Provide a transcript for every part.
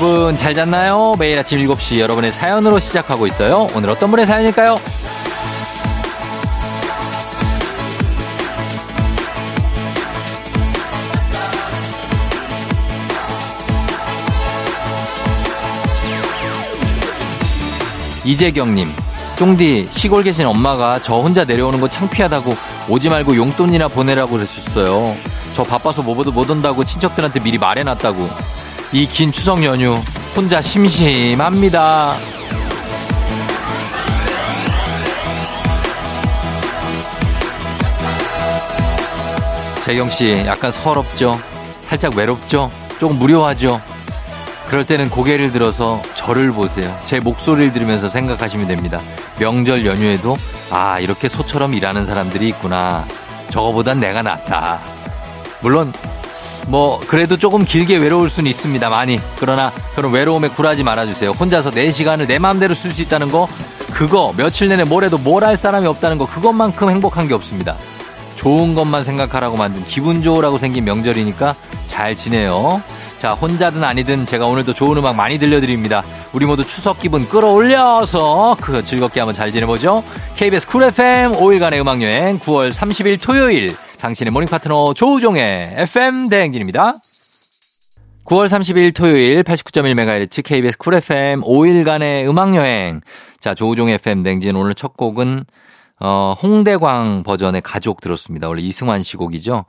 여러분 잘 잤나요? 매일 아침 7시 여러분의 사연으로 시작하고 있어요. 오늘 어떤 분의 사연일까요? 이재경님, 쫑디 시골 계신 엄마가 저 혼자 내려오는 거 창피하다고 오지 말고 용돈이나 보내라고 그랬었어요. 저 바빠서 뭐보도 못 온다고 친척들한테 미리 말해놨다고. 이 긴 추석 연휴 혼자 심심합니다. 재경 씨 약간 서럽죠? 살짝 외롭죠? 조금 무료하죠? 그럴 때는 고개를 들어서 저를 보세요. 제 목소리를 들으면서 생각하시면 됩니다. 명절 연휴에도 아 이렇게 소처럼 일하는 사람들이 있구나. 저거보단 내가 낫다. 물론 뭐 그래도 조금 길게 외로울 수는 있습니다. 많이. 그러나 그런 외로움에 굴하지 말아주세요. 혼자서 내 시간을 내 마음대로 쓸 수 있다는 거 그거 며칠 내내 뭘 해도 뭘 할 사람이 없다는 거 그것만큼 행복한 게 없습니다. 좋은 것만 생각하라고 만든 기분 좋으라고 생긴 명절이니까 잘 지내요. 자, 혼자든 아니든 제가 오늘도 좋은 음악 많이 들려드립니다. 우리 모두 추석 기분 끌어올려서 그 즐겁게 한번 잘 지내보죠. KBS 쿨 FM 5일간의 음악여행 9월 30일 토요일 당신의 모닝 파트너 조우종의 FM 대행진입니다. 9월 30일 토요일 89.1MHz KBS 쿨 FM 5일간의 음악여행. 자, 조우종 FM 대행진 오늘 첫 곡은 어, 홍대광 버전의 가족 들었습니다. 원래 이승환 씨 곡이죠.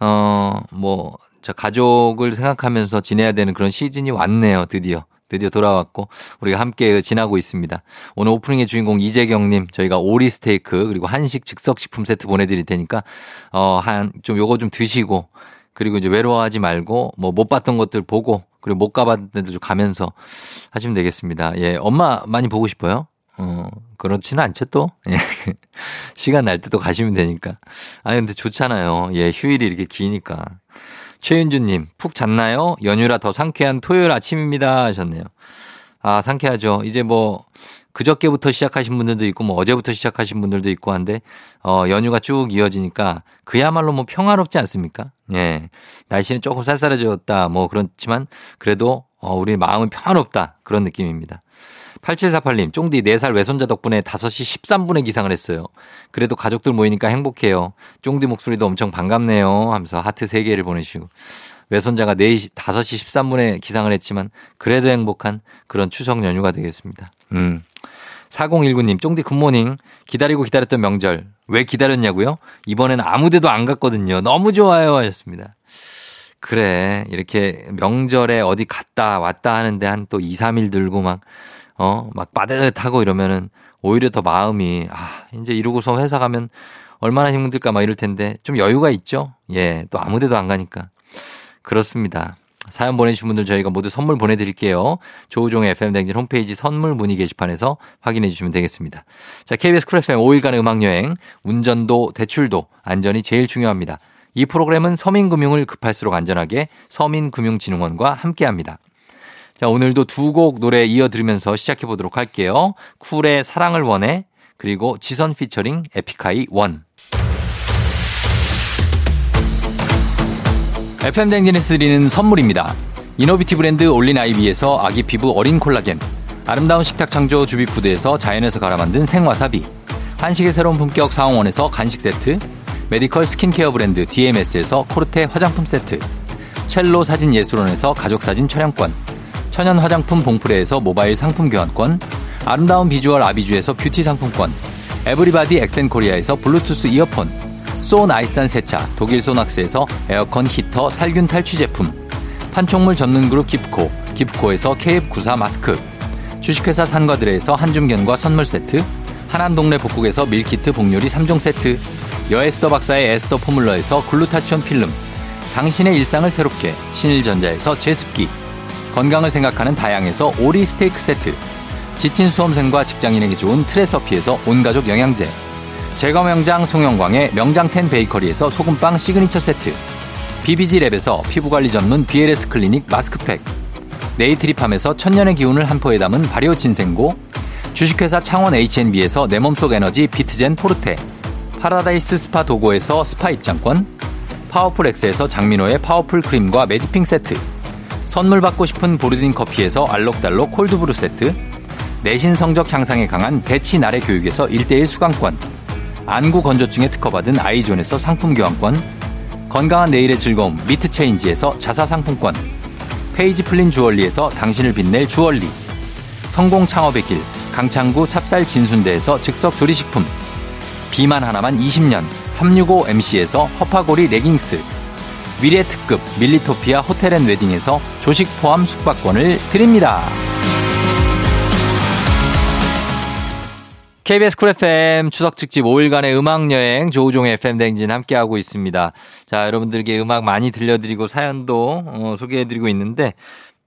어, 뭐, 자, 가족을 생각하면서 지내야 되는 그런 시즌이 왔네요. 드디어. 드디어 돌아왔고 우리가 함께 지나고 있습니다. 오늘 오프닝의 주인공 이재경님 저희가 오리 스테이크 그리고 한식 즉석식품 세트 보내드릴 테니까 어한 좀 요거 좀 드시고 그리고 이제 외로워하지 말고 뭐 못 봤던 것들 보고 그리고 못 가봤던 데도 좀 가면서 하시면 되겠습니다. 예, 엄마 많이 보고 싶어요. 어, 그렇지는 않죠, 또. 예. 시간 날 때 또 가시면 되니까. 아, 근데 좋잖아요. 예, 휴일이 이렇게 기니까. 최윤주님, 푹 잤나요? 연휴라 더 상쾌한 토요일 아침입니다. 하셨네요. 아, 상쾌하죠. 이제 뭐, 그저께부터 시작하신 분들도 있고, 뭐, 어제부터 시작하신 분들도 있고 한데, 어, 연휴가 쭉 이어지니까, 그야말로 뭐 평화롭지 않습니까? 예. 날씨는 조금 쌀쌀해졌다, 뭐, 그렇지만, 그래도, 어, 우리 마음은 평화롭다. 그런 느낌입니다. 8748님, 쫑디 4살 외손자 덕분에 5시 13분에 기상을 했어요. 그래도 가족들 모이니까 행복해요. 쫑디 목소리도 엄청 반갑네요. 하면서 하트 3개를 보내주시고. 외손자가 4시, 5시 13분에 기상을 했지만 그래도 행복한 그런 추석 연휴가 되겠습니다. 음. 4019님, 쫑디 굿모닝. 기다리고 기다렸던 명절. 왜 기다렸냐고요? 이번에는 아무 데도 안 갔거든요. 너무 좋아요. 하셨습니다. 그래. 이렇게 명절에 어디 갔다 왔다 하는데 한 또 2, 3일 들고 막 어, 막 빠듯하고 이러면은 오히려 더 마음이, 아, 이제 이러고서 회사 가면 얼마나 힘들까 막 이럴 텐데 좀 여유가 있죠? 예, 또 아무 데도 안 가니까. 그렇습니다. 사연 보내주신 분들 저희가 모두 선물 보내드릴게요. 조우종의 FM 대행진 홈페이지 선물 문의 게시판에서 확인해 주시면 되겠습니다. 자, KBS 쿨 FM 5일간의 음악여행, 운전도, 대출도, 안전이 제일 중요합니다. 이 프로그램은 서민금융을 급할수록 안전하게 서민금융진흥원과 함께합니다. 자, 오늘도 두 곡 노래 이어 들으면서 시작해 보도록 할게요. 쿨의 사랑을 원해 그리고 지선 피처링 에픽하이 One. FM 대행진에서 드리는 선물입니다. 이노비티 브랜드 올린 아이비에서 아기 피부 어린 콜라겐. 아름다운 식탁 창조 주비푸드에서 자연에서 갈아 만든 생와사비. 한식의 새로운 품격 사홍원에서 간식 세트. 메디컬 스킨케어 브랜드 DMS에서 코르테 화장품 세트. 첼로 사진 예술원에서 가족 사진 촬영권. 천연 화장품 봉프레에서 모바일 상품 교환권, 아름다운 비주얼 아비주에서 뷰티 상품권, 에브리바디 엑센코리아에서 블루투스 이어폰, 소 나이산 세차 독일 소낙스에서 에어컨 히터 살균 탈취 제품, 판촉물 전문 그룹 기프코, 기프코에서 KF94 마스크, 주식회사 산과들에서 한줌견과 선물 세트, 하남 동네 복국에서 밀키트 복요리 3종 세트, 여에스더 박사의 에스더 포뮬러에서 글루타치온 필름, 당신의 일상을 새롭게 신일전자에서 제습기, 건강을 생각하는 다양에서 오리 스테이크 세트, 지친 수험생과 직장인에게 좋은 트레서피에서 온가족 영양제, 제거 명장 송영광의 명장텐 베이커리에서 소금빵 시그니처 세트, BBG랩에서 피부관리 전문 BLS 클리닉 마스크팩, 네이트리팜에서 천년의 기운을 한 포에 담은 발효 진생고, 주식회사 창원 H&B에서 내 몸속 에너지 비트젠 포르테, 파라다이스 스파 도고에서 스파 입장권, 파워풀 엑스에서 장민호의 파워풀 크림과 메디핑 세트, 선물 받고 싶은 보르딘 커피에서 알록달록 cold brew 세트, 내신 성적 향상에 강한 대치 나래 교육에서 1대1 수강권, 안구 건조증에 특허받은 아이존에서 상품 교환권, 건강한 내일의 즐거움 미트체인지에서 자사 상품권, 페이지 플린 주얼리에서 당신을 빛낼 주얼리, 성공 창업의 길 강창구 찹쌀 진순대에서 즉석 조리식품, 비만 하나만 20년 365MC에서 허파고리 레깅스, 미래 특급 밀리토피아 호텔 앤 웨딩에서 조식 포함 숙박권을 드립니다. KBS 쿨 FM 추석 특집 5일간의 음악 여행 조우종의 FM 대행진 함께하고 있습니다. 자, 여러분들께 음악 많이 들려드리고 사연도 어, 소개해드리고 있는데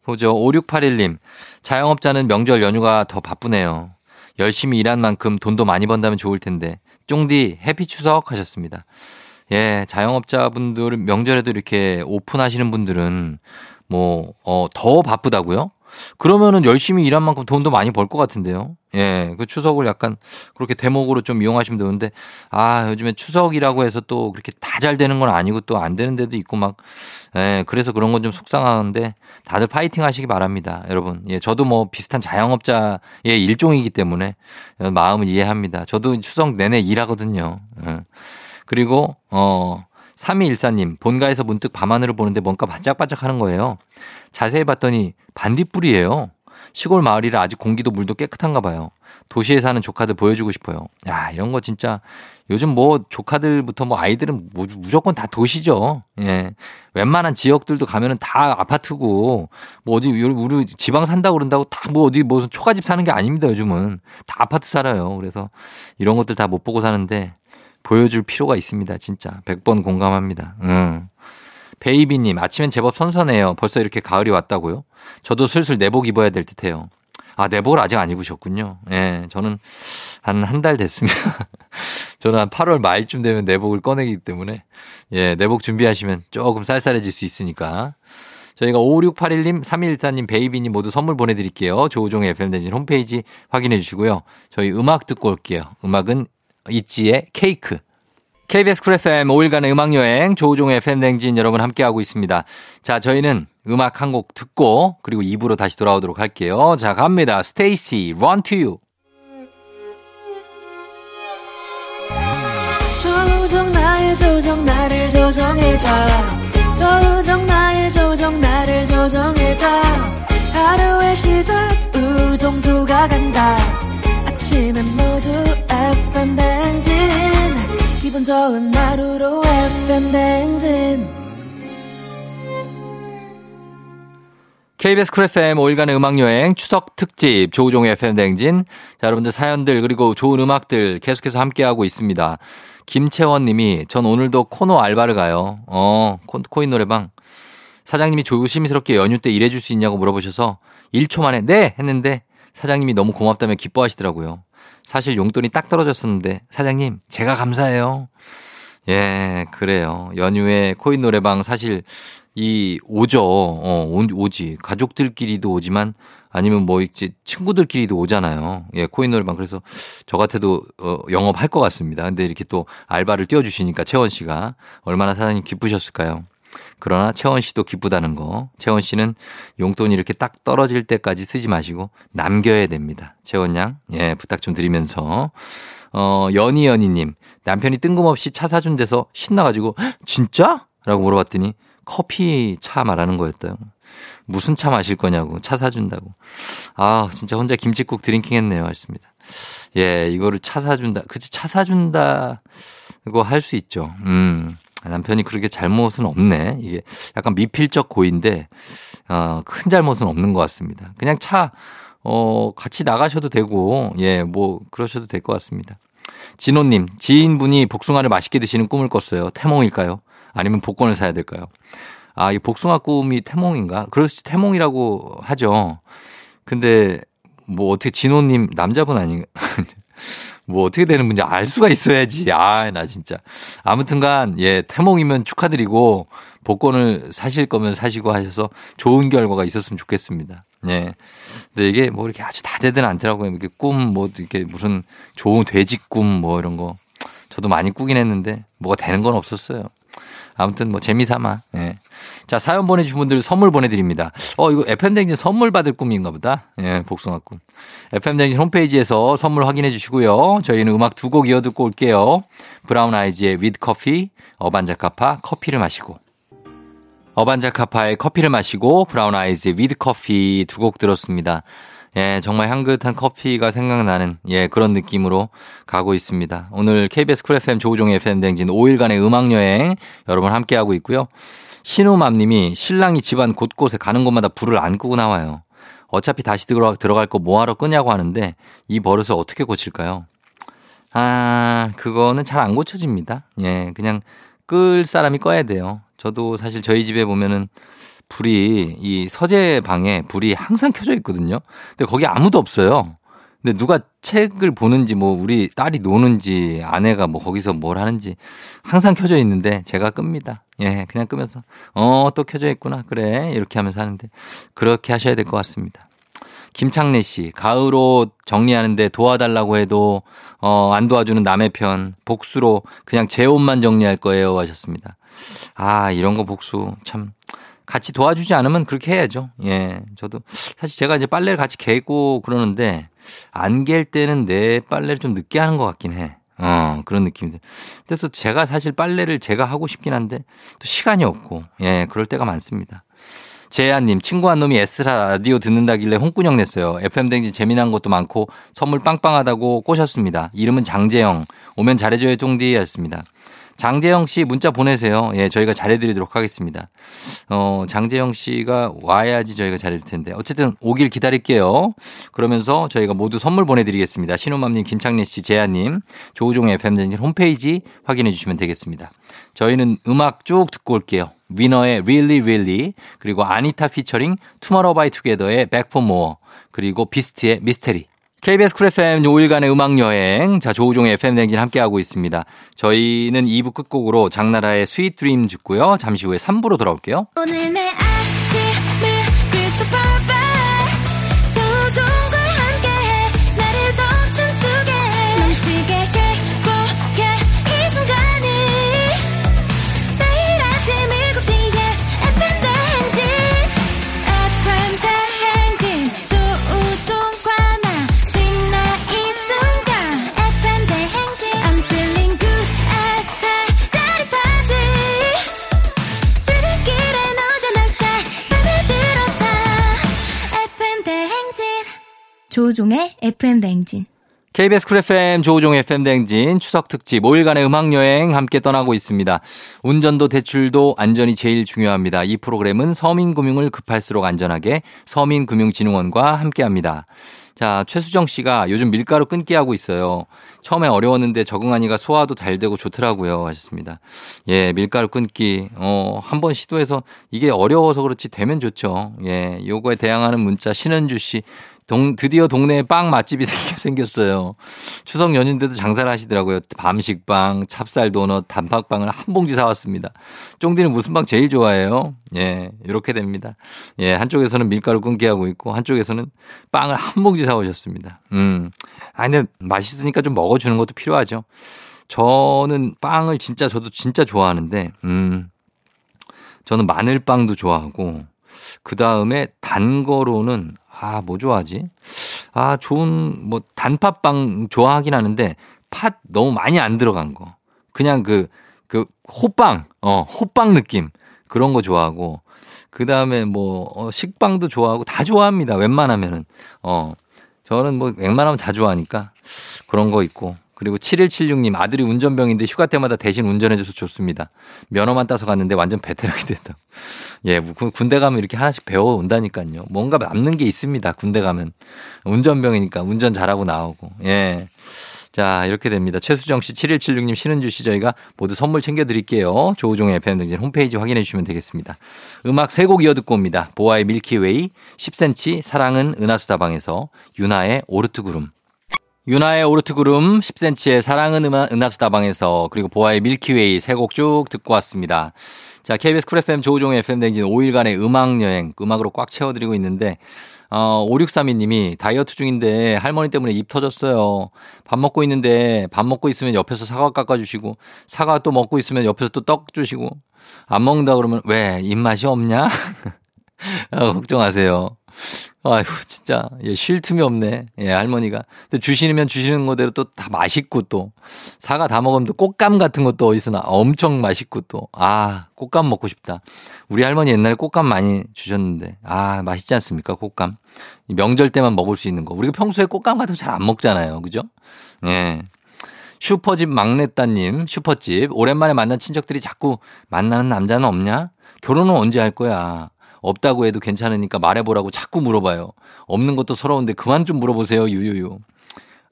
보죠. 5681님. 자영업자는 명절 연휴가 더 바쁘네요. 열심히 일한 만큼 돈도 많이 번다면 좋을 텐데. 쫑디 해피 추석 하셨습니다. 예, 자영업자분들 명절에도 이렇게 오픈하시는 분들은 뭐, 어, 더 바쁘다고요? 그러면은 열심히 일한 만큼 돈도 많이 벌 것 같은데요. 예, 그 추석을 약간 그렇게 대목으로 좀 이용하시면 되는데, 아, 요즘에 추석이라고 해서 또 그렇게 다 잘 되는 건 아니고 또 안 되는 데도 있고 막, 예, 그래서 그런 건 좀 속상한데 다들 파이팅 하시기 바랍니다. 여러분. 예, 저도 뭐 비슷한 자영업자의 일종이기 때문에 마음을 이해합니다. 저도 추석 내내 일하거든요. 예. 그리고, 어, 3214님, 본가에서 문득 밤하늘을 보는데 뭔가 반짝반짝 하는 거예요. 자세히 봤더니 반딧불이에요. 시골 마을이라 아직 공기도 물도 깨끗한가 봐요. 도시에 사는 조카들 보여주고 싶어요. 야, 이런 거 진짜 요즘 뭐 조카들부터 뭐 아이들은 무조건 다 도시죠. 예. 웬만한 지역들도 가면은 다 아파트고 뭐 어디 우리 지방 산다고 그런다고 다 뭐 어디 무슨 초가집 사는 게 아닙니다. 요즘은 다 아파트 살아요. 그래서 이런 것들 다 못 보고 사는데 보여줄 필요가 있습니다. 진짜. 100번 공감합니다. 응. 베이비님, 아침엔 제법 선선해요. 벌써 이렇게 가을이 왔다고요? 저도 슬슬 내복 입어야 될 듯 해요. 아, 내복을 아직 안 입으셨군요. 예, 저는 한 한 달 됐습니다. 저는 한 8월 말쯤 되면 내복을 꺼내기 때문에, 예, 내복 준비하시면 조금 쌀쌀해질 수 있으니까. 저희가 5681님, 3114님, 베이비님 모두 선물 보내드릴게요. 조우종의 FM댕진 홈페이지 확인해 주시고요. 저희 음악 듣고 올게요. 음악은 ITZY의 CAKE. KBS Cool FM 5일간의 음악여행 조우종의 FM댕진 여러분 함께하고 있습니다. 자, 저희는 음악 한 곡 듣고 그리고 2부로 다시 돌아오도록 할게요. 자, 갑니다. 스테이시, Run to You. 조정 나의 조정 나를 조정해줘 조정 나의 조정 나를 조정해줘 하루의 시절 우정조가 간다 아침엔 모두 FM 댕진 기분 좋은 하루로 FM 댕진 KBS Cool FM 5일간의 음악여행 추석 특집 조우종의 FM 댕진 자, 여러분들 사연들 그리고 좋은 음악들 계속해서 함께하고 있습니다. 김채원 님이 전 오늘도 코너 알바를 가요. 어, 코인 노래방. 사장님이 조심스럽게 연휴 때 일해줄 수 있냐고 물어보셔서 1초 만에 네! 했는데 사장님이 너무 고맙다며 기뻐하시더라고요. 사실 용돈이 딱 떨어졌었는데 사장님 제가 감사해요. 예, 그래요. 연휴에 코인 노래방 사실 이 오죠. 어, 오지. 가족들끼리도 오지만 아니면 뭐 이제 친구들끼리도 오잖아요. 예, 코인 노래방 그래서 저 같아도 어, 영업할 것 같습니다. 근데 이렇게 또 알바를 띄워 주시니까 채원 씨가 얼마나 사장님 기쁘셨을까요? 그러나 채원 씨도 기쁘다는 거. 채원 씨는 용돈이 이렇게 딱 떨어질 때까지 쓰지 마시고 남겨야 됩니다. 채원 양, 예, 부탁 좀 드리면서. 어, 연희연희님. 남편이 뜬금없이 차 사준대서 신나가지고, 진짜? 라고 물어봤더니 커피 차 말하는 거였어요. 무슨 차 마실 거냐고 차 사준다고. 아, 진짜 혼자 김치국 drinking 했네요. 하셨습니다. 예, 이거를 차 사준다. 그치, 차 사준다. 이거 할 수 있죠. 음. 남편이 그렇게 잘못은 없네. 이게 약간 미필적 고의인데, 어, 큰 잘못은 없는 것 같습니다. 그냥 차, 어, 같이 나가셔도 되고, 예, 뭐, 그러셔도 될 것 같습니다. 진호님, 지인분이 복숭아를 맛있게 드시는 꿈을 꿨어요. 태몽일까요? 아니면 복권을 사야 될까요? 아, 이 복숭아 꿈이 태몽인가? 그래서 태몽이라고 하죠. 근데, 뭐, 어떻게 진호님 남자분 아닌가? 뭐 어떻게 되는 건지 알 수가 있어야지. 아, 나 진짜. 아무튼간, 예, 태몽이면 축하드리고, 복권을 사실 거면 사시고 하셔서 좋은 결과가 있었으면 좋겠습니다. 예. 근데 이게 뭐 이렇게 아주 다 되진 않더라고요. 이렇게 꿈, 뭐 이렇게 무슨 좋은 돼지 꿈 뭐 이런 거. 저도 많이 꾸긴 했는데, 뭐가 되는 건 없었어요. 아무튼 뭐 재미삼아. 예. 자, 사연 보내주신 분들 선물 보내드립니다. 어, 이거 FM댕진 선물 받을 꿈인가 보다. 예, 복숭아 꿈. FM댕진 홈페이지에서 선물 확인해 주시고요. 저희는 음악 두 곡 이어 듣고 올게요. Brown Eyes의 With Coffee, 어반자카파 커피를 마시고. 어반자카파의 커피를 마시고 Brown Eyes의 With Coffee 두 곡 들었습니다. 예, 정말 향긋한 커피가 생각나는 예, 그런 느낌으로 가고 있습니다. 오늘 KBS Cool FM 조우종의 FM 댕진 5일간의 음악 여행 여러분 함께 하고 있고요. 신우맘 님이 신랑이 집안 곳곳에 가는 곳마다 불을 안 끄고 나와요. 어차피 다시 들어, 들어갈 거 뭐하러 끄냐고 하는데 이 버릇을 어떻게 고칠까요? 아, 그거는 잘 안 고쳐집니다. 예, 그냥 끌 사람이 꺼야 돼요. 저도 사실 저희 집에 보면은 불이 이 서재 방에 불이 항상 켜져 있거든요. 근데 거기 아무도 없어요. 근데 누가 책을 보는지 뭐 우리 딸이 노는지 아내가 뭐 거기서 뭘 하는지 항상 켜져 있는데 제가 끕니다. 예, 그냥 끄면서 어, 또 켜져 있구나. 그래. 이렇게 하면서 하는데 그렇게 하셔야 될 것 같습니다. 김창래 씨, 가을 옷 정리하는데 도와달라고 해도 어, 안 도와주는 남의 편 복수로 그냥 제 옷만 정리할 거예요 하셨습니다. 아, 이런 거 복수 참 같이 도와주지 않으면 그렇게 해야죠. 예. 저도 사실 제가 이제 빨래를 같이 개고 그러는데 안 갤 때는 내 빨래를 좀 늦게 하는 것 같긴 해. 어, 그런 느낌인데. 근데 또 제가 사실 빨래를 제가 하고 싶긴 한데 또 시간이 없고, 예, 그럴 때가 많습니다. 재한님, 친구 한 놈이 에스라 라디오 듣는다길래 홍군형 냈어요. FM댕진 재미난 것도 많고 선물 빵빵하다고 꼬셨습니다. 이름은 장재영. 오면 잘해줘요, 쫑디. 였습니다. 장재영 씨 문자 보내세요. 예, 저희가 잘해드리도록 하겠습니다. 어, 장재영 씨가 와야지 저희가 잘해줄 텐데. 어쨌든 오길 기다릴게요. 그러면서 저희가 모두 선물 보내드리겠습니다. 신호맘님, 김창래 씨, 재한님, 조우종의 FM댕진 홈페이지 확인해 주시면 되겠습니다. 저희는 음악 쭉 듣고 올게요. 위너의 Really Really 그리고 Anitta featuring Tomorrow by Together의 Back for More 그리고 BEAST의 Mystery KBS Cool FM 5일간의 음악 여행. 자, 조우종의 FM 댕진 함께하고 있습니다. 저희는 2부 끝곡으로 장나라의 Sweet Dream 듣고요. 잠시 후에 3부로 돌아올게요. 오늘 내 조우종의 FM 댕진. KBS Cool FM 조우종 FM 댕진 추석 특집 5일간의 음악 여행 함께 떠나고 있습니다. 운전도 대출도 안전이 제일 중요합니다. 이 프로그램은 서민금융을 급할수록 안전하게 서민금융진흥원과 함께합니다. 자, 최수정 씨가 요즘 밀가루 끊기 하고 있어요. 처음에 어려웠는데 적응하니까 소화도 잘 되고 좋더라고요. 하셨습니다. 예, 밀가루 끊기. 어, 한번 시도해서 이게 어려워서 그렇지 되면 좋죠. 예, 요거에 대항하는 문자 신은주 씨. 동, 드디어 동네에 빵 맛집이 생겼어요. 추석 연휴인데도 장사를 하시더라고요. 밤식빵, 찹쌀 도넛, 단팥빵을 한 봉지 사왔습니다. 쫑디는 무슨 빵 제일 좋아해요? 예, 이렇게 됩니다. 예, 한쪽에서는 밀가루 끊기 하고 있고, 한쪽에서는 빵을 한 봉지 사오셨습니다. 음. 아, 근데 맛있으니까 좀 먹어주는 것도 필요하죠. 저는 빵을 진짜, 저도 진짜 좋아하는데, 음. 저는 마늘빵도 좋아하고, 그 다음에 단 거로는 아, 뭐 좋아하지? 아, 좋은, 뭐, 단팥빵 좋아하긴 하는데, 팥 너무 많이 안 들어간 거. 그냥 그, 그, 호빵, 어, 호빵 느낌. 그런 거 좋아하고, 그 다음에 뭐, 어, 식빵도 좋아하고, 다 좋아합니다. 웬만하면은. 어, 저는 뭐, 웬만하면 다 좋아하니까, 그런 거 있고. 그리고 7176님 아들이 운전병인데 휴가 때마다 대신 운전해줘서 좋습니다. 면허만 따서 갔는데 완전 베테랑이 됐다. 예, 군대 가면 이렇게 하나씩 배워온다니까요. 뭔가 남는 게 있습니다. 군대 가면. 운전병이니까 운전 잘하고 나오고. 예. 자, 이렇게 됩니다. 최수정 씨, 7176님, 신은주 씨 저희가 모두 선물 챙겨드릴게요. 조우종의 FM 댕진 홈페이지 확인해 주시면 되겠습니다. 음악 세 곡 이어 듣고 옵니다. 보아의 Milky Way, 10cm, 사랑은 은하수다방에서, 윤하의 오르트구름. 윤하의 오르트구름 10cm의 사랑은 은하, 은하수다방에서 그리고 보아의 Milky Way 세 곡 쭉 듣고 왔습니다. 자, KBS Cool FM 조우종의 FM 댕진 5일간의 음악여행 음악으로 꽉 채워드리고 있는데 어, 5632님이 다이어트 중인데 할머니 때문에 입 터졌어요. 밥 먹고 있는데 밥 먹고 있으면 옆에서 사과 깎아주시고 사과 또 먹고 있으면 옆에서 또 떡 주시고 안 먹는다 그러면 왜 입맛이 없냐? 아, 걱정하세요. 아휴, 진짜. 예, 쉴 틈이 없네. 예, 할머니가. 근데 주시면 주시는 거대로 또 다 맛있고 또. 사과 다 먹으면 또 꽃감 같은 것도 어디서 나 엄청 맛있고 또. 아, 꽃감 먹고 싶다. 우리 할머니 옛날에 꽃감 많이 주셨는데. 아, 맛있지 않습니까? 꽃감. 명절 때만 먹을 수 있는 거. 우리가 평소에 꽃감 같은 거 잘 안 먹잖아요. 그죠? 예. 슈퍼집 막내따님, 슈퍼집. 오랜만에 만난 친척들이 자꾸 만나는 남자는 없냐? 결혼은 언제 할 거야? 없다고 해도 괜찮으니까 말해보라고 자꾸 물어봐요. 없는 것도 서러운데 그만 좀 물어보세요. 유유유.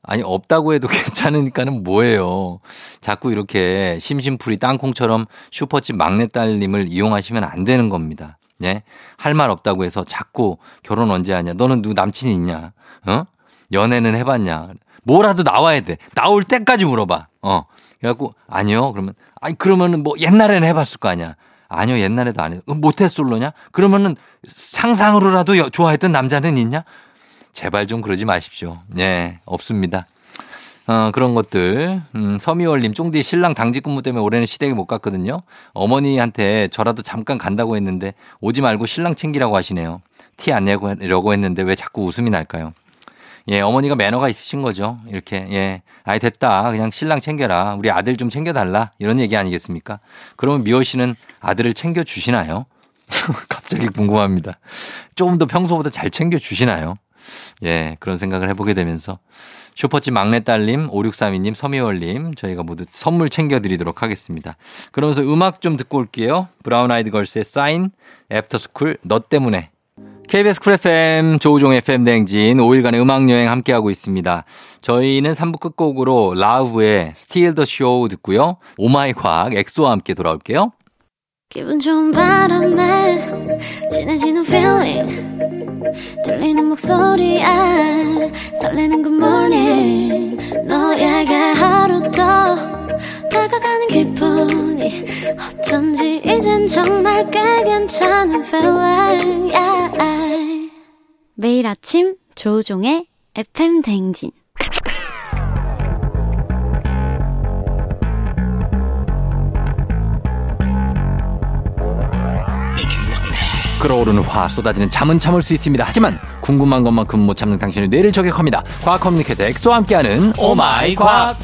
아니 없다고 해도 괜찮으니까는 뭐예요. 자꾸 이렇게 심심풀이 땅콩처럼 슈퍼집 막내딸님을 이용하시면 안 되는 겁니다. 예? 할 말 없다고 해서 자꾸 결혼 언제 하냐. 너는 누구 남친이 있냐. 어? 연애는 해봤냐. 뭐라도 나와야 돼. 나올 때까지 물어봐. 어. 그래갖고 아니요. 그러면 아니 그러면은 뭐 옛날에는 해봤을 거 아니야. 아니요, 옛날에도 안 했어. 모태솔로냐? 그러면은 상상으로라도 좋아했던 남자는 있냐? 제발 좀 그러지 마십시오. 예, 없습니다. 어, 그런 것들. 음, 서미월님, 쫑디 신랑 당직 근무 때문에 올해는 시댁에 못 갔거든요. 어머니한테 저라도 잠깐 간다고 했는데 오지 말고 신랑 챙기라고 하시네요. 티 안 내려고 했는데 왜 자꾸 웃음이 날까요? 예, 어머니가 매너가 있으신 거죠. 이렇게, 예. 아이, 됐다. 그냥 신랑 챙겨라. 우리 아들 좀 챙겨달라. 이런 얘기 아니겠습니까? 그러면 미호 씨는 아들을 챙겨주시나요? 갑자기 궁금합니다. 조금 더 평소보다 잘 챙겨주시나요? 예, 그런 생각을 해보게 되면서 슈퍼집 막내딸님, 5632님, 서미월님, 저희가 모두 선물 챙겨드리도록 하겠습니다. 그러면서 음악 좀 듣고 올게요. Brown Eyed Girls의 Sign, After School, 너 때문에. KBS Cool FM 조우종 FM 댕진 5일간의 음악 여행 함께하고 있습니다. 저희는 3부 끝곡으로 Lauv의 Steal the Show 듣고요. Oh My 과학 엑소와 함께 돌아올게요. 기분 좋은 바람에 진해지는 feeling 들리는 목소리에 설레는 good morning 너에게 하루 더 다가가는 기분이 어쩐지 이젠 정말 꽤 괜찮은 feeling yeah. 매일 아침 조종의 FM 댕진 끓어오르는 화 쏟아지는 잠은 참을 수 있습니다. 하지만 궁금한 것만큼 못 참는 당신의 뇌를 저격합니다. 과학 communicator 엑소와 함께하는 Oh My 과학.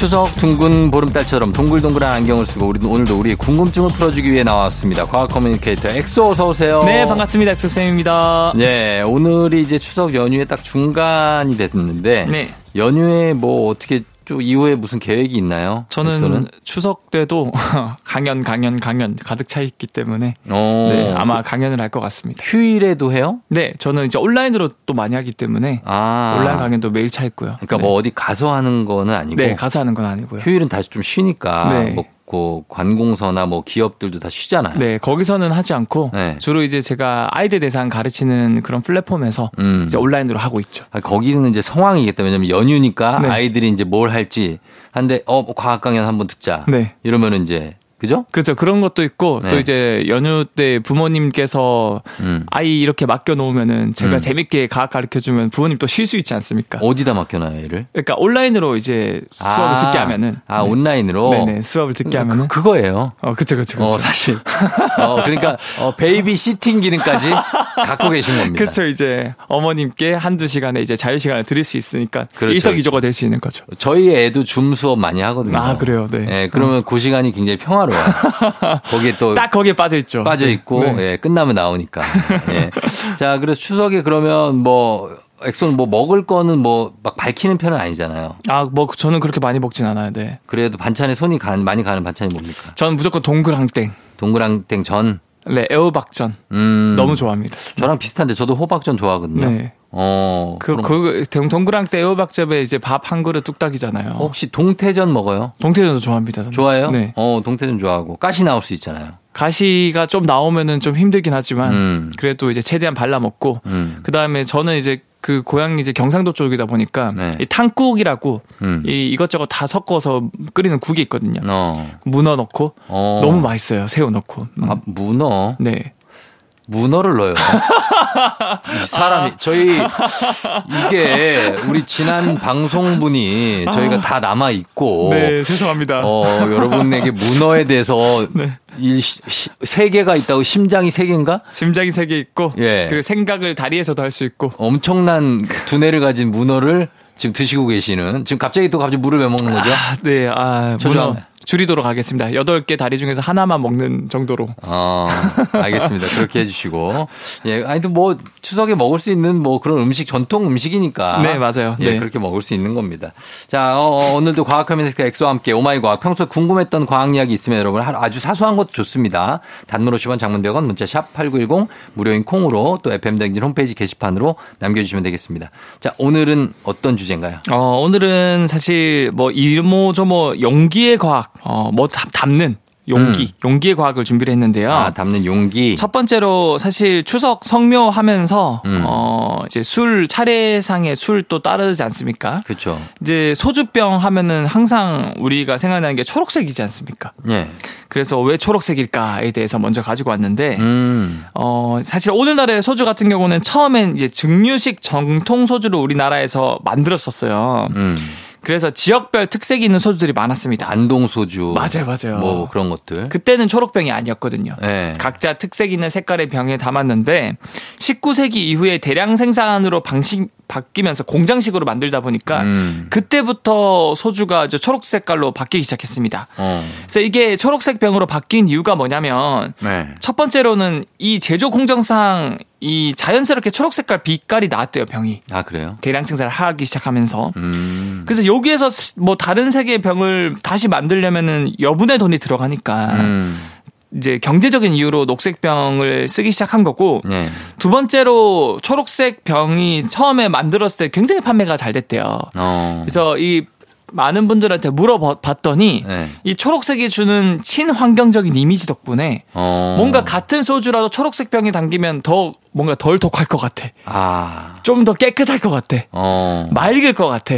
추석 둥근 보름달처럼 동글동글한 안경을 쓰고 우리 오늘도 우리의 궁금증을 풀어주기 위해 나왔습니다. 과학 communicator 엑소 어서 오세요. 네 반갑습니다. 엑소 쌤입니다. 네 오늘이 이제 추석 연휴에 딱 중간이 됐는데 네. 연휴에 뭐 어떻게 또 이후에 무슨 계획이 있나요? 저는 엑소는? 추석 때도 강연, 강연, 강연 가득 차 있기 때문에 어. 네, 아마 강연을 할 것 같습니다. 휴일에도 해요? 네, 저는 이제 온라인으로 또 많이 하기 때문에 아. 온라인 강연도 매일 차 있고요. 그러니까 뭐 네. 뭐 어디 가서 하는 거는 아니고 네, 가서 하는 건 아니고요. 휴일은 다시 좀 쉬니까 네. 뭐 그 관공서나 뭐 기업들도 다 쉬잖아요. 네, 거기서는 하지 않고 네. 주로 이제 제가 아이들 대상 가르치는 그런 플랫폼에서 음. 이제 온라인으로 하고 있죠. 아, 거기는 이제 성황이기 때문에 연휴니까 네. 아이들이 이제 뭘 할지 한데 어뭐 과학 강연 한번 듣자. 네. 이러면은 이제 그죠? 그죠. 그런 것도 있고 네. 또 이제 연휴 때 부모님께서 음. 아이 이렇게 맡겨 놓으면은 제가 음. 재밌게 과학 가르쳐 주면 부모님 또 쉴 수 있지 않습니까? 어디다 맡겨 놔요, 얘를? 그러니까 온라인으로 이제 수업을 아. 듣게 하면은 아, 네. 온라인으로 네, 네. 수업을 듣게 그, 하면은 그, 거예요 어, 그쵸 그쵸 그쵸. 어, 사실. 어, 그러니까 어, baby sitting 기능까지 갖고 계신 겁니다. 그렇죠. 이제 어머님께 한두 시간에 이제 자유 시간을 드릴 수 있으니까 그렇죠, 일석이조가 될 수 있는 거죠. 저희 애도 줌 수업 많이 하거든요. 아, 그래요. 네. 네 그러면 음. 그 시간이 굉장히 평화로워요. 거기에 또 딱 거기에 빠져 있죠. 빠져 있고 네. 예, 끝나면 나오니까. 예. 자, 그래서 추석에 그러면 뭐 엑소는 뭐 먹을 거는 뭐 막 밝히는 편은 아니잖아요. 아, 뭐 저는 그렇게 많이 먹진 않아요. 네. 그래도 반찬에 손이 가, 많이 가는 반찬이 뭡니까? 저는 무조건 동그랑땡. 동그랑땡 전. 네, 애호박전. 음. 너무 좋아합니다. 저랑 비슷한데 저도 호박전 좋아하거든요. 네. 어. 그, 그, 동그랑땡 애호박즙에 이제 밥 한 그릇 뚝딱이잖아요. 혹시 동태전 먹어요? 동태전도 좋아합니다. 저는. 좋아요? 네. 어, 동태전 좋아하고. 가시 나올 수 있잖아요. 가시가 좀 나오면은 좀 힘들긴 하지만 음. 그래도 이제 최대한 발라 먹고 음. 그 다음에 저는 이제 그 고향이 이제 경상도 쪽이다 보니까 네. 이 탕국이라고 음. 이 이것저것 다 섞어서 끓이는 국이 있거든요. 어. 문어 넣고 어. 너무 맛있어요. 새우 넣고. 음. 아 문어. 네. 문어를 넣어요. 이 사람이 저희 이게 우리 지난 방송분이 저희가 아. 다 남아 있고 네 죄송합니다. 어 여러분에게 문어에 대해서 네. 이세 개가 있다고 심장이 세 개인가? 심장이 세 개 있고 예. 그리고 생각을 다리에서도 할 수 있고 엄청난 두뇌를 가진 문어를 지금 드시고 계시는 지금 갑자기 또 갑자기 물을 왜 먹는 거죠? 아, 네, 아 문어 줄이도록 하겠습니다. 8개 다리 중에서 하나만 먹는 정도로. 어, 알겠습니다. 그렇게 해주시고. 예, 아니, 뭐, 추석에 먹을 수 있는 뭐 그런 음식, 전통 음식이니까. 네, 맞아요. 예, 네. 그렇게 먹을 수 있는 겁니다. 자, 어, 어 오늘도 과학 커뮤니티 엑소와 함께 오마이 과학. 평소에 궁금했던 과학 이야기 있으면 여러분 아주 사소한 것도 좋습니다. 단문 50원 장문 100원 문자 샵 8910 무료인 콩으로 또 FM대행진 홈페이지 게시판으로 남겨주시면 되겠습니다. 자, 오늘은 어떤 주제인가요? 어, 오늘은 사실 뭐 이모저모 용기의 과학 어, 뭐 담는 용기, 음. 용기의 과학을 준비를 했는데요. 아, 담는 용기. 첫 번째로 사실 추석 성묘 하면서 음. 어 이제 술 차례상에 술 또 따르지 않습니까? 그렇죠. 이제 소주병 하면은 항상 우리가 생각나는 게 초록색이지 않습니까? 예. 그래서 왜 초록색일까에 대해서 먼저 가지고 왔는데 음. 어 사실 오늘날의 소주 같은 경우는 처음엔 이제 증류식 정통 소주를 우리나라에서 만들었었어요. 음. 그래서 지역별 특색이 있는 소주들이 많았습니다. 안동 소주. 맞아요, 맞아요. 뭐 그런 것들. 그때는 초록병이 아니었거든요. 네. 각자 특색 있는 색깔의 병에 담았는데 19세기 이후에 대량 생산으로 방식 바뀌면서 공장식으로 만들다 보니까 음. 그때부터 소주가 이제 초록 색깔로 바뀌기 시작했습니다. 어. 그래서 이게 초록색 병으로 바뀐 이유가 뭐냐면 네. 첫 번째로는 이 제조 공정상 이 자연스럽게 초록 색깔 빛깔이 나왔대요 병이. 아 그래요? 대량 생산을 하기 시작하면서. 음. 그래서 여기에서 뭐 다른 색의 병을 다시 만들려면은 여분의 돈이 들어가니까. 음. 이제 경제적인 이유로 녹색 병을 쓰기 시작한 거고 네. 두 번째로 초록색 병이 처음에 만들었을 때 굉장히 판매가 잘 됐대요. 어. 그래서 이 많은 분들한테 물어봤더니 네. 이 초록색이 주는 친환경적인 이미지 덕분에 어. 뭔가 같은 소주라도 초록색 병이 담기면 더 뭔가 덜 독할 것 같아. 아. 좀 더 깨끗할 것 같아. 어. 맑을 것 같아.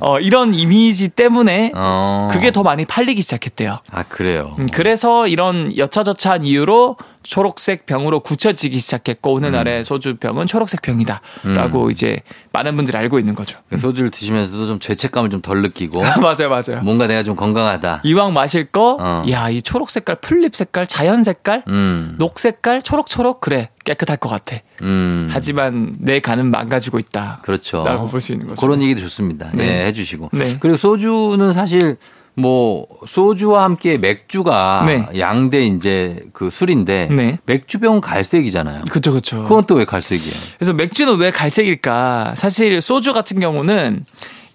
어, 이런 이미지 때문에 어. 그게 더 많이 팔리기 시작했대요. 아, 그래요? 음, 그래서 이런 여차저차한 이유로 초록색 병으로 굳혀지기 시작했고 오늘날의 음. 소주병은 초록색 병이다. 라고 음. 이제 많은 분들이 알고 있는 거죠. 그 소주를 드시면서도 좀 죄책감을 좀 덜 느끼고. 맞아요, 맞아요. 뭔가 내가 좀 건강하다. 이왕 마실 거, 어. 야, 이 초록 색깔, 풀립 색깔, 자연 색깔, 음. 녹 색깔, 초록초록, 그래. 깨끗할 것 같아. 음. 하지만 내 간은 망가지고 있다. 그렇죠. 라고 볼 수 있는 거죠. 그런 얘기도 좋습니다. 네, 네 해주시고. 네. 그리고 소주는 사실 뭐 소주와 함께 맥주가 네. 양대 이제 그 술인데 네. 맥주병은 갈색이잖아요. 그렇죠, 그렇죠. 그건 또 왜 갈색이에요? 그래서 맥주는 왜 갈색일까? 사실 소주 같은 경우는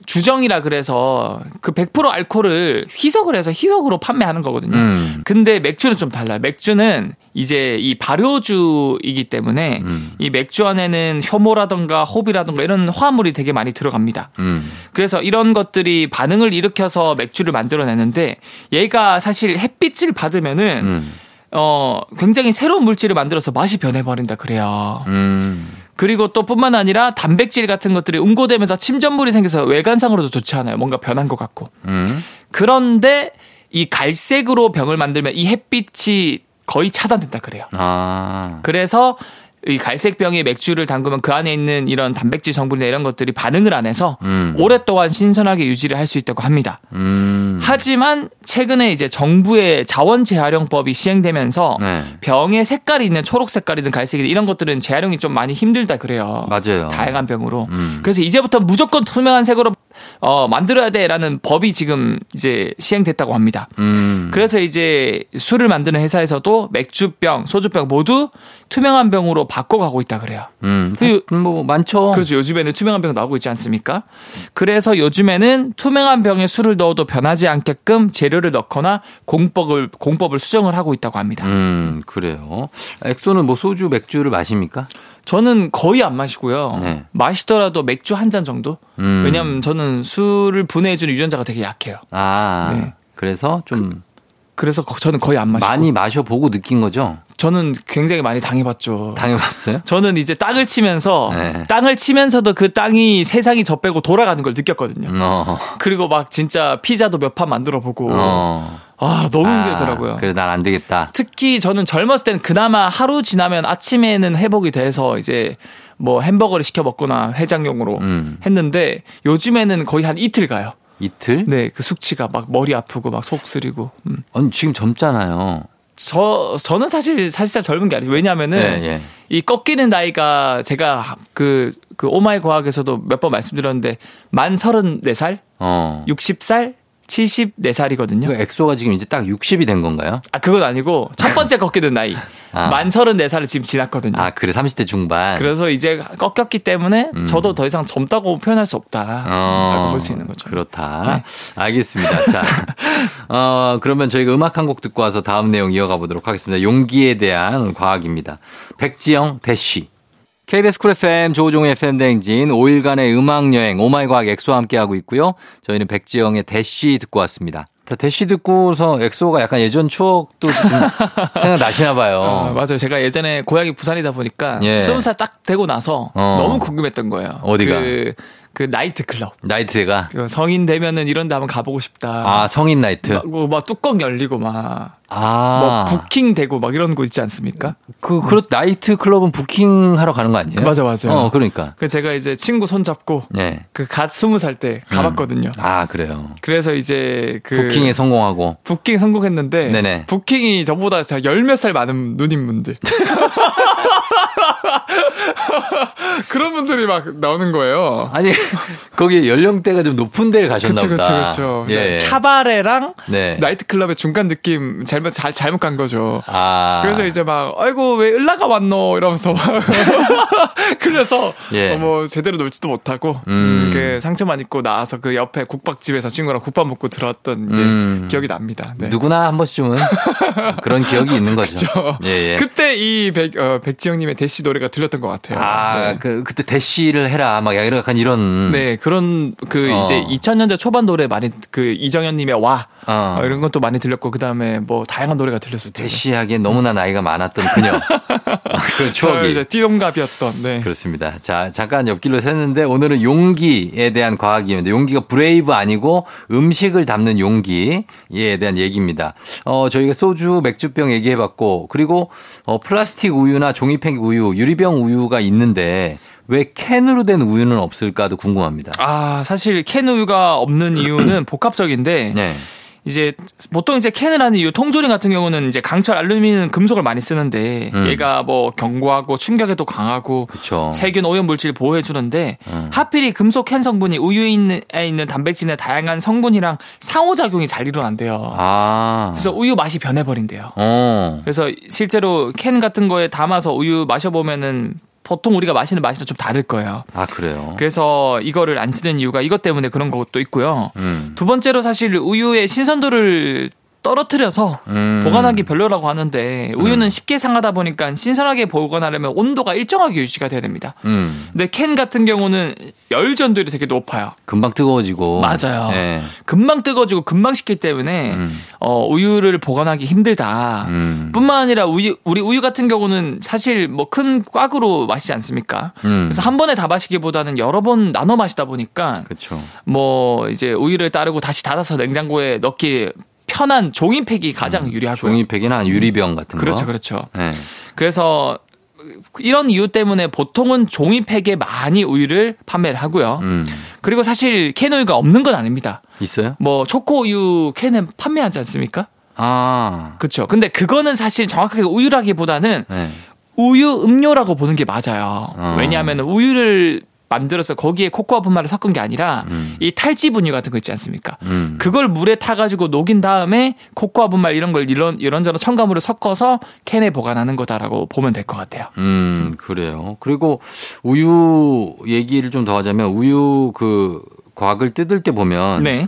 주정이라 그래서 그 100% 알코올을 희석을 해서 희석으로 판매하는 거거든요. 음. 근데 맥주는 좀 달라요. 맥주는 이제 이 발효주이기 때문에 음. 이 맥주 안에는 효모라든가 호비라든가 이런 화합물이 되게 많이 들어갑니다. 음. 그래서 이런 것들이 반응을 일으켜서 맥주를 만들어내는데 얘가 사실 햇빛을 받으면은 음. 어 굉장히 새로운 물질을 만들어서 맛이 변해버린다 그래요. 음. 그리고 또 뿐만 아니라 단백질 같은 것들이 응고되면서 침전물이 생겨서 외관상으로도 좋지 않아요. 뭔가 변한 것 같고. 음. 그런데 이 갈색으로 병을 만들면 이 햇빛이 거의 차단된다 그래요. 아. 그래서 이 갈색 병에 맥주를 담그면 그 안에 있는 이런 단백질 성분이나 이런 것들이 반응을 안 해서 음. 오랫동안 신선하게 유지를 할 수 있다고 합니다. 음. 하지만 최근에 이제 정부의 자원 재활용법이 시행되면서 네. 병의 색깔이 있는 초록 색깔이든 갈색이든 이런 것들은 재활용이 좀 많이 힘들다 그래요. 맞아요. 다양한 병으로. 음. 그래서 이제부터 무조건 투명한 색으로 어, 만들어야 돼라는 법이 지금 이제 시행됐다고 합니다. 음. 그래서 이제 술을 만드는 회사에서도 맥주병, 소주병 모두 투명한 병으로 바꿔가고 있다 그래요. 음, 그, 뭐 많죠. 그렇죠. 요즘에는 투명한 병 나오고 있지 않습니까? 그래서 요즘에는 투명한 병에 술을 넣어도 변하지 않게끔 재료를 넣거나 공법을 공법을 수정을 하고 있다고 합니다. 음, 그래요. 엑소는 뭐 소주, 맥주를 마십니까? 저는 거의 안 마시고요. 네. 마시더라도 맥주 한 잔 정도? 음. 왜냐면 저는 술을 분해해주는 유전자가 되게 약해요. 아, 네. 그래서 좀. 그, 그래서 거- 저는 거의 안 마시고 많이 마셔보고 느낀 거죠? 저는 굉장히 많이 당해봤죠. 당해봤어요? 저는 이제 땅을 치면서 네. 땅을 치면서도 그 땅이 세상이 저 빼고 돌아가는 걸 느꼈거든요. 어. 그리고 막 진짜 피자도 몇 판 만들어 보고 어. 아 너무 아, 힘들더라고요. 그래, 난안 되겠다. 특히 저는 젊었을 때는 그나마 하루 지나면 아침에는 회복이 돼서 이제 뭐 햄버거를 시켜 먹거나 해장용으로 음. 했는데 요즘에는 거의 한 이틀 가요. 이틀? 네, 그 숙취가 막 머리 아프고 막 속 쓰리고. 음. 아니, 지금 젊잖아요. 저 저는 사실 사실상 젊은 게 아니에요. 왜냐하면은 예, 예. 이 꺾이는 나이가 제가 그, 그 오마이 과학에서도 몇 번 말씀드렸는데 만 34살, 어. 60살, 74살이거든요. 그 엑소가 지금 이제 딱 60이 된 건가요? 아, 그건 아니고 첫 번째 꺾이는 나이. 아. 만 34살을 지금 지났거든요. 아, 그래. 30대 중반. 그래서 이제 꺾였기 때문에 저도 더 이상 젊다고 표현할 수 없다. 음. 어, 라고 볼수 있는 거죠. 네. 그렇다. 알겠습니다. 자, 어, 그러면 저희가 음악 한 곡 듣고 와서 다음 내용 이어가 보도록 하겠습니다. 용기에 대한 과학입니다. 백지영 대쉬. KBS 쿨 FM 조우종의 FM 대행진 5일간의 음악 여행 오마이 과학 엑소와 함께하고 있고요. 저희는 백지영의 대쉬 듣고 왔습니다. 자, 대쉬 듣고서 엑소가 약간 예전 추억도 좀 생각나시나 봐요. 어, 맞아요. 제가 예전에 고향이 부산이다 보니까 예. 스무 살 딱 되고 나서 어. 너무 궁금했던 거예요. 어디가? 그, 그 나이트 클럽. 나이트가 그 성인 되면은 이런 데 한번 가보고 싶다. 아, 성인 나이트. 막, 뭐, 막 뚜껑 열리고 막, 아. 뭐 부킹 되고 막 이런 거 있지 않습니까? 그, 그렇, 나이트 클럽은 부킹하러 가는 거 아니에요? 맞아, 맞아요. 어, 그러니까. 그 제가 이제 친구 손 잡고 네. 그갓 스무 살 때 가봤거든요. 아, 그래요. 그래서 이제 그 부킹에 성공하고. 부킹 성공했는데 네네. 부킹이 저보다 열몇 살 많은 누님분들 그런 분들이 막 나오는 거예요. 아니, 거기 연령대가 좀 높은 데를 가셨나 그쵸, 그쵸, 보다. 그쵸. 예. 카바레랑 네. 나이트클럽의 중간 느낌 잘 못, 잘, 잘못 간 거죠. 아. 그래서 이제 막, 아이고, 왜 을라가 왔노? 이러면서 막. 그래서, 예. 어, 뭐, 제대로 놀지도 못하고, 음. 음, 그 상처만 입고 나와서 그 옆에 국밥집에서 친구랑 국밥 먹고 들어왔던 이제 음. 기억이 납니다. 네. 누구나 한 번쯤은 그런 기억이 있는 거죠. 예, 예. 그때 이 백, 어, 백지영님의 대시 노래가 들렸던 것 같아요. 아, 네. 그, 그때 대시를 해라. 막 약간 이런. 네, 그런 그 어. 이제 2000년대 초반 노래 많이 그 이정현님의 와 어. 어, 이런 것도 많이 들렸고 그 다음에 뭐 다양한 노래가 들렸었죠. 대시하기엔 너무나 나이가 많았던 그녀. 아, 그저 추억이. 이제 띠동갑이었던. 네. 그렇습니다. 자, 잠깐 옆길로 샜는데 오늘은 용기에 대한 과학입니다. 용기가 brave 아니고 음식을 담는 용기에 대한 얘기입니다. 어, 저희가 소주, 맥주병 얘기해 봤고 그리고 어, 플라스틱 우유나 종이팩 우유, 유리병 우유가 있는데 왜 캔으로 된 우유는 없을까도 궁금합니다. 아 사실 캔 우유가 없는 이유는 복합적인데 네. 이제 보통 이제 캔을 하는 이유 통조림 같은 경우는 이제 강철 알루미늄 금속을 많이 쓰는데 음. 얘가 뭐 견고하고 충격에도 강하고 그쵸. 세균 오염 물질 보호해 주는데 음. 하필이 금속 캔 성분이 우유에 있는, 에 있는 단백질의 다양한 성분이랑 상호작용이 잘 일어난대요. 아. 그래서 우유 맛이 변해 버린대요. 어. 그래서 실제로 캔 같은 거에 담아서 우유 마셔 보면은 보통 우리가 마시는 맛이랑 좀 다를 거예요. 아, 그래요? 그래서 이거를 안 쓰는 이유가 이것 때문에 그런 것도 있고요. 음. 두 번째로 사실 우유의 신선도를 떨어뜨려서 음. 보관하기 별로라고 하는데 우유는 쉽게 상하다 보니까 신선하게 보관하려면 온도가 일정하게 유지가 돼야 됩니다. 음. 근데 캔 같은 경우는 열 전도율이 되게 높아요. 금방 뜨거워지고. 맞아요. 네. 금방 뜨거지고 금방 식기 때문에 음. 어, 우유를 보관하기 힘들다. 음. 뿐만 아니라 우유, 우리 우유 같은 경우는 사실 뭐 큰 꽉으로 마시지 않습니까? 음. 그래서 한 번에 다 마시기보다는 여러 번 나눠 마시다 보니까 그렇죠. 뭐 이제 우유를 따르고 다시 닫아서 냉장고에 넣기 편한 종이팩이 가장 유리하고요. 음. 종이팩이나 유리병 같은 거. 그렇죠, 그렇죠. 네. 그래서 이런 이유 때문에 보통은 종이팩에 많이 우유를 판매를 하고요. 음. 그리고 사실 캔 우유가 없는 건 아닙니다. 있어요? 뭐 초코 우유 캔은 판매하지 않습니까? 아. 그렇죠. 근데 그거는 사실 정확하게 우유라기보다는 네. 우유 음료라고 보는 게 맞아요. 어. 왜냐하면 우유를 만들어서 거기에 코코아 분말을 섞은 게 아니라 음. 이 탈지 분유 같은 거 있지 않습니까? 음. 그걸 물에 타가지고 녹인 다음에 코코아 분말 이런 걸 이런 이런저런 첨가물을 섞어서 캔에 보관하는 거다라고 보면 될 것 같아요. 음, 그래요. 그리고 우유 얘기를 좀 더 하자면 우유 그 과학을 뜯을 때 보면 네.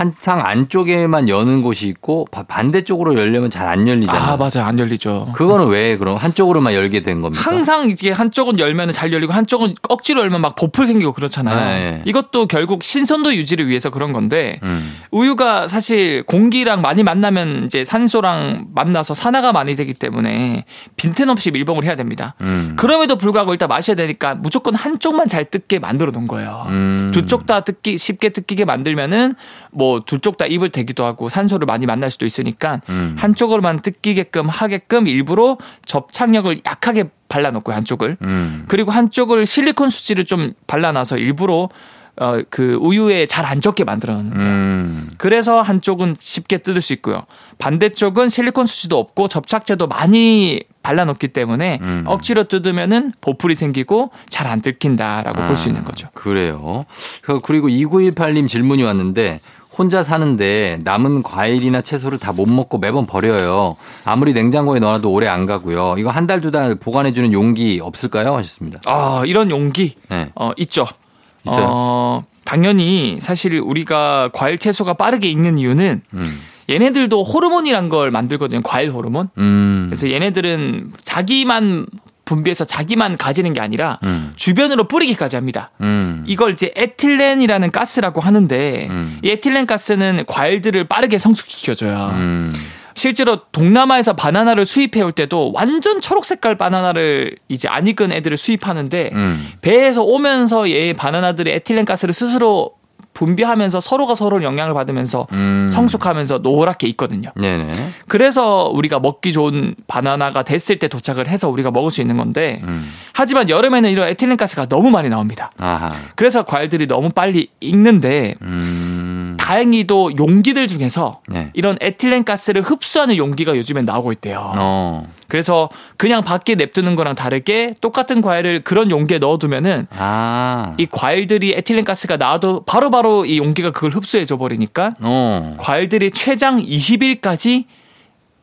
한상 안쪽에만 여는 곳이 있고 반대쪽으로 열려면 잘 안 열리잖아요. 아, 맞아요. 안 열리죠. 그거는 왜 그럼 한쪽으로만 열게 된 겁니까? 항상 이게 한쪽은 열면 잘 열리고 한쪽은 억지로 열면 막 보풀 생기고 그렇잖아요. 네. 이것도 결국 신선도 유지를 위해서 그런 건데 음. 우유가 사실 공기랑 많이 만나면 이제 산소랑 만나서 산화가 많이 되기 때문에 빈틈없이 밀봉을 해야 됩니다. 음. 그럼에도 불구하고 일단 마셔야 되니까 무조건 한쪽만 잘 뜯게 만들어 놓은 거예요. 음. 두쪽 다 뜯기 쉽게 뜯기게 만들면은 뭐두 쪽 다 입을 대기도 하고 산소를 많이 만날 수도 있으니까 음. 한쪽으로만 뜯기게끔 하게끔 일부러 접착력을 약하게 발라놓고 한쪽을 음. 그리고 한쪽을 실리콘 수지를 좀 발라놔서 일부러 어, 그 우유에 잘안 젖게 만들어 놓는 거예요. 음. 그래서 한쪽은 쉽게 뜯을 수 있고요. 반대쪽은 실리콘 수지도 없고 접착제도 많이 발라놓기 때문에 음. 억지로 뜯으면은 보풀이 생기고 잘 안 뜯긴다라고 아, 볼수 있는 거죠. 그래요. 그리고 2918님 질문이 왔는데 혼자 사는데 남은 과일이나 채소를 다 못 먹고 매번 버려요. 아무리 냉장고에 넣어도 오래 안 가고요. 이거 한 달두달 보관해주는 용기 없을까요? 하셨습니다. 아 이런 용기 네. 어, 있죠. 있어요. 어, 당연히 사실 우리가 과일 채소가 빠르게 익는 이유는 음. 얘네들도 호르몬이란 걸 만들거든요. 과일 호르몬. 음. 그래서 얘네들은 자기만 분비해서 자기만 가지는 게 아니라 음. 주변으로 뿌리기까지 합니다. 음. 이걸 이제 에틸렌이라는 가스라고 하는데 음. 이 에틸렌 가스는 과일들을 빠르게 성숙시켜줘요. 음. 실제로 동남아에서 바나나를 수입해 올 때도 완전 초록 색깔 바나나를 이제 안 익은 애들을 수입하는데 음. 배에서 오면서 얘 바나나들의 에틸렌 가스를 스스로 분비하면서 서로가 서로를 영향을 받으면서 음. 성숙하면서 노랗게 있거든요. 네네. 그래서 우리가 먹기 좋은 바나나가 됐을 때 도착을 해서 우리가 먹을 수 있는 건데 음. 하지만 여름에는 이런 에틸렌 가스가 너무 많이 나옵니다. 아하. 그래서 과일들이 너무 빨리 익는데 음. 다행히도 용기들 중에서 네. 이런 에틸렌 가스를 흡수하는 용기가 요즘엔 나오고 있대요. 어. 그래서 그냥 밖에 냅두는 거랑 다르게 똑같은 과일을 그런 용기에 넣어두면은 아. 이 과일들이 에틸렌 가스가 나와도 바로바로 이 용기가 그걸 흡수해 줘 버리니까 어. 과일들이 최장 20일까지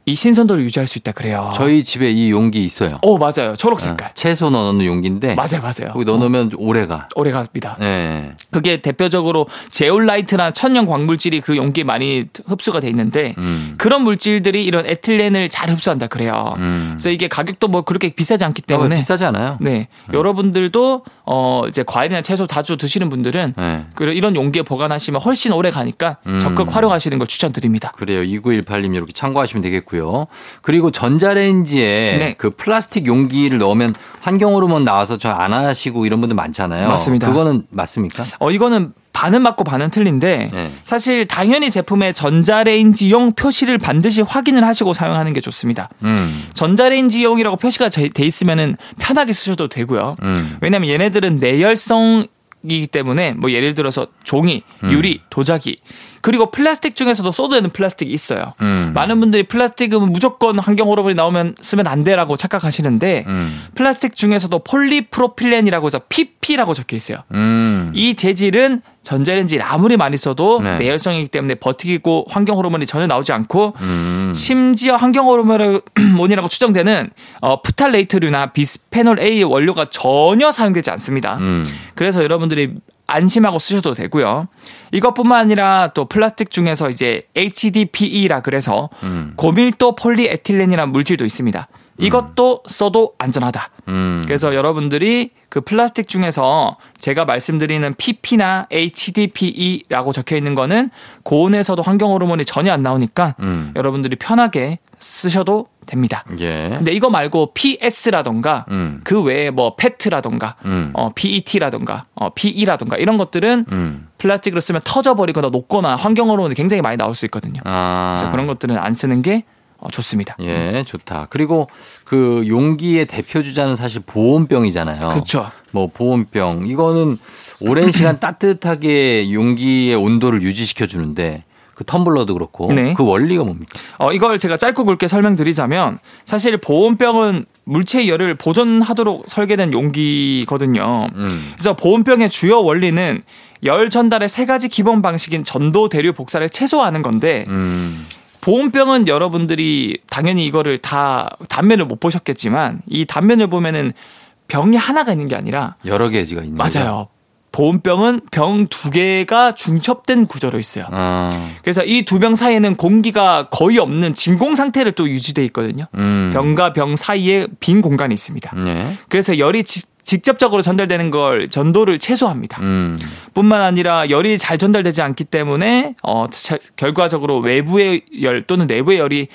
이 신선도를 유지할 수 있다 그래요. 저희 집에 이 용기 있어요. 어 맞아요. 초록 색깔. 어, 채소 넣는 용기인데. 맞아요, 맞아요. 거기 넣어놓으면 어. 오래가. 오래갑니다. 네. 그게 대표적으로 제올라이트나 천연 광물질이 그 용기에 많이 흡수가 돼 있는데 음. 그런 물질들이 이런 에틸렌을 잘 흡수한다 그래요. 음. 그래서 이게 가격도 뭐 그렇게 비싸지 않기 때문에 어, 비싸지 않아요. 네. 음. 여러분들도 어 이제 과일이나 채소 자주 드시는 분들은 네. 이런 용기에 보관하시면 훨씬 오래 가니까 음. 적극 활용하시는 걸 추천드립니다. 그래요. 2918님 이렇게 참고하시면 되겠고요. 있고요. 그리고 전자레인지에 네. 그 플라스틱 용기를 넣으면 환경 호르몬 나와서 저안 하시고 이런 분들 많잖아요. 맞습니다. 그거는 맞습니까? 어 이거는 반은 맞고 반은 틀린데 네. 사실 당연히 제품에 전자레인지용 표시를 반드시 확인을 하시고 사용하는 게 좋습니다. 음. 전자레인지용이라고 표시가 돼 있으면은 편하게 쓰셔도 되고요. 음. 왜냐하면 얘네들은 내열성 이기 때문에 뭐 예를 들어서 종이, 음. 유리, 도자기 그리고 플라스틱 중에서도 되는 플라스틱이 있어요. 음. 많은 분들이 플라스틱은 무조건 환경 호르몬이 나오면 쓰면 안 돼라고 착각하시는데 음. 플라스틱 중에서도 폴리프로필렌이라고 해서 PP라고 적혀 있어요. 음. 이 재질은 전자레인지 아무리 많이 써도 네. 내열성이기 때문에 버티고 환경 호르몬이 전혀 나오지 않고 음. 심지어 환경 호르몬이라고 추정되는 어, 프탈레이트류나 비스페놀 A 원료가 전혀 사용되지 않습니다. 음. 그래서 여러분들이 안심하고 쓰셔도 되고요. 이것뿐만 아니라 또 플라스틱 중에서 이제 HDPE라 그래서 음. 고밀도 폴리에틸렌이라는 물질도 있습니다. 이것도 써도 안전하다. 음. 그래서 여러분들이 그 플라스틱 중에서 제가 말씀드리는 PP나 HDPE라고 적혀 있는 거는 고온에서도 환경 호르몬이 전혀 안 나오니까 음. 여러분들이 편하게 쓰셔도 됩니다. 예. 근데 이거 말고 PS라던가 음. 그 외에 뭐 페트라던가 음. 어, PET라던가 어, PE라던가 이런 것들은 음. 플라스틱으로 쓰면 터져버리거나 녹거나 환경 호르몬이 굉장히 많이 나올 수 있거든요. 아. 그래서 그런 것들은 안 쓰는 게 어, 좋습니다. 예, 좋다. 그리고 그 용기의 대표 주자는 사실 보온병이잖아요. 그렇죠. 뭐 보온병 이거는 오랜 시간 따뜻하게 용기의 온도를 유지시켜 주는데 그 텀블러도 그렇고 네. 그 원리가 뭡니까? 어 이걸 제가 짧고 굵게 설명드리자면 사실 보온병은 물체의 열을 보존하도록 설계된 용기거든요. 음. 그래서 보온병의 주요 원리는 열 전달의 세 가지 기본 방식인 전도, 대류, 복사를 최소화하는 건데 음. 보온병은 여러분들이 당연히 이거를 다 단면을 못 보셨겠지만 이 단면을 보면은 병이 하나가 있는 게 아니라 여러 개가 있는 맞아요. 보온병은 병 두 개가 중첩된 구조로 있어요. 어. 그래서 이 두 병 사이에는 공기가 거의 없는 진공 상태를 또 유지돼 있거든요. 음. 병과 병 사이에 빈 공간이 있습니다. 네. 그래서 열이 지, 직접적으로 전달되는 걸 전도를 최소화합니다. 음. 뿐만 아니라 열이 잘 전달되지 않기 때문에 어 결과적으로 외부의 열 또는 내부의 열이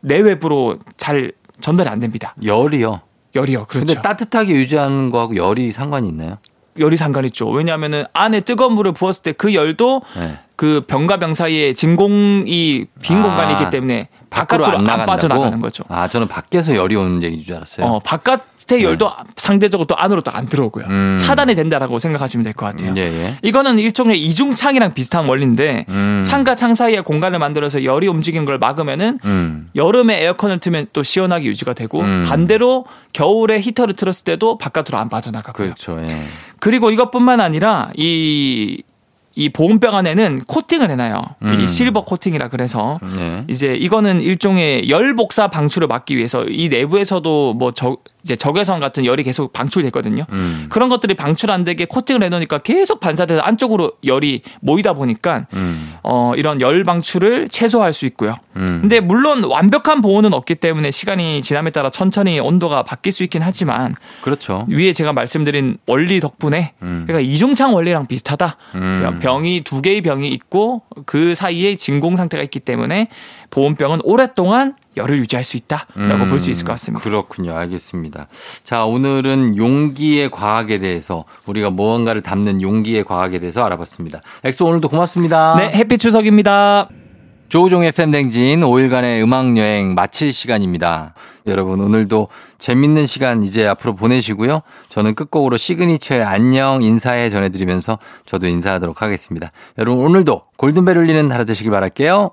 내외부로 잘 전달이 안 됩니다. 열이요. 열이요. 그렇죠. 근데 따뜻하게 유지하는 거하고 열이 상관이 있나요? 열이 상관 있죠. 왜냐하면은 안에 뜨거운 물을 부었을 때 그 열도 네. 그 병과 병 사이에 진공이 빈 아, 공간이 있기 때문에 바깥으로 안, 안 빠져나가는 거죠. 아, 저는 밖에서 열이 오는 얘기인 줄 알았어요. 어, 바깥의 열도 네. 상대적으로 또 안으로 또 안 들어오고요. 음. 차단이 된다라고 생각하시면 될 것 같아요. 예, 예. 이거는 일종의 이중창이랑 비슷한 원리인데 음. 창과 창 사이에 공간을 만들어서 열이 움직이는 걸 막으면은 음. 여름에 에어컨을 틀면 또 시원하게 유지가 되고 음. 반대로 겨울에 히터를 틀었을 때도 바깥으로 안 빠져나가고요. 그렇죠. 예. 그리고 이것뿐만 아니라 이 이 보온병 안에는 코팅을 해놔요. 음. 이 실버 코팅이라 그래서 네. 이제 이거는 일종의 열 복사 방출을 막기 위해서 이 내부에서도 뭐 저, 이제 적외선 같은 열이 계속 방출됐거든요. 음. 그런 것들이 방출 안 되게 코팅을 해놓으니까 계속 반사돼서 안쪽으로 열이 모이다 보니까 음. 어 이런 열 방출을 최소화할 수 있고요. 음. 근데 물론 완벽한 보온은 없기 때문에 시간이 지남에 따라 천천히 온도가 바뀔 수 있긴 하지만 그렇죠. 위에 제가 말씀드린 원리 덕분에 음. 그러니까 이중창 원리랑 비슷하다. 음. 병이 두 개의 병이 있고 그 사이에 진공 상태가 있기 때문에 보온병은 오랫동안 열을 유지할 수 있다라고 음, 볼 수 있을 것 같습니다. 그렇군요. 알겠습니다. 자, 오늘은 용기의 과학에 대해서 우리가 무언가를 담는 용기의 과학에 대해서 알아봤습니다. 엑소 오늘도 고맙습니다. 네, 햇빛 추석입니다. 조우종의 FM대행진 5일간의 음악여행 마칠 시간입니다. 여러분, 오늘도 재밌는 시간 이제 앞으로 보내시고요. 저는 끝곡으로 시그니처의 안녕 인사해 전해드리면서 저도 인사하도록 하겠습니다. 여러분, 오늘도 골든벨 울리는 하루 되시길 바랄게요.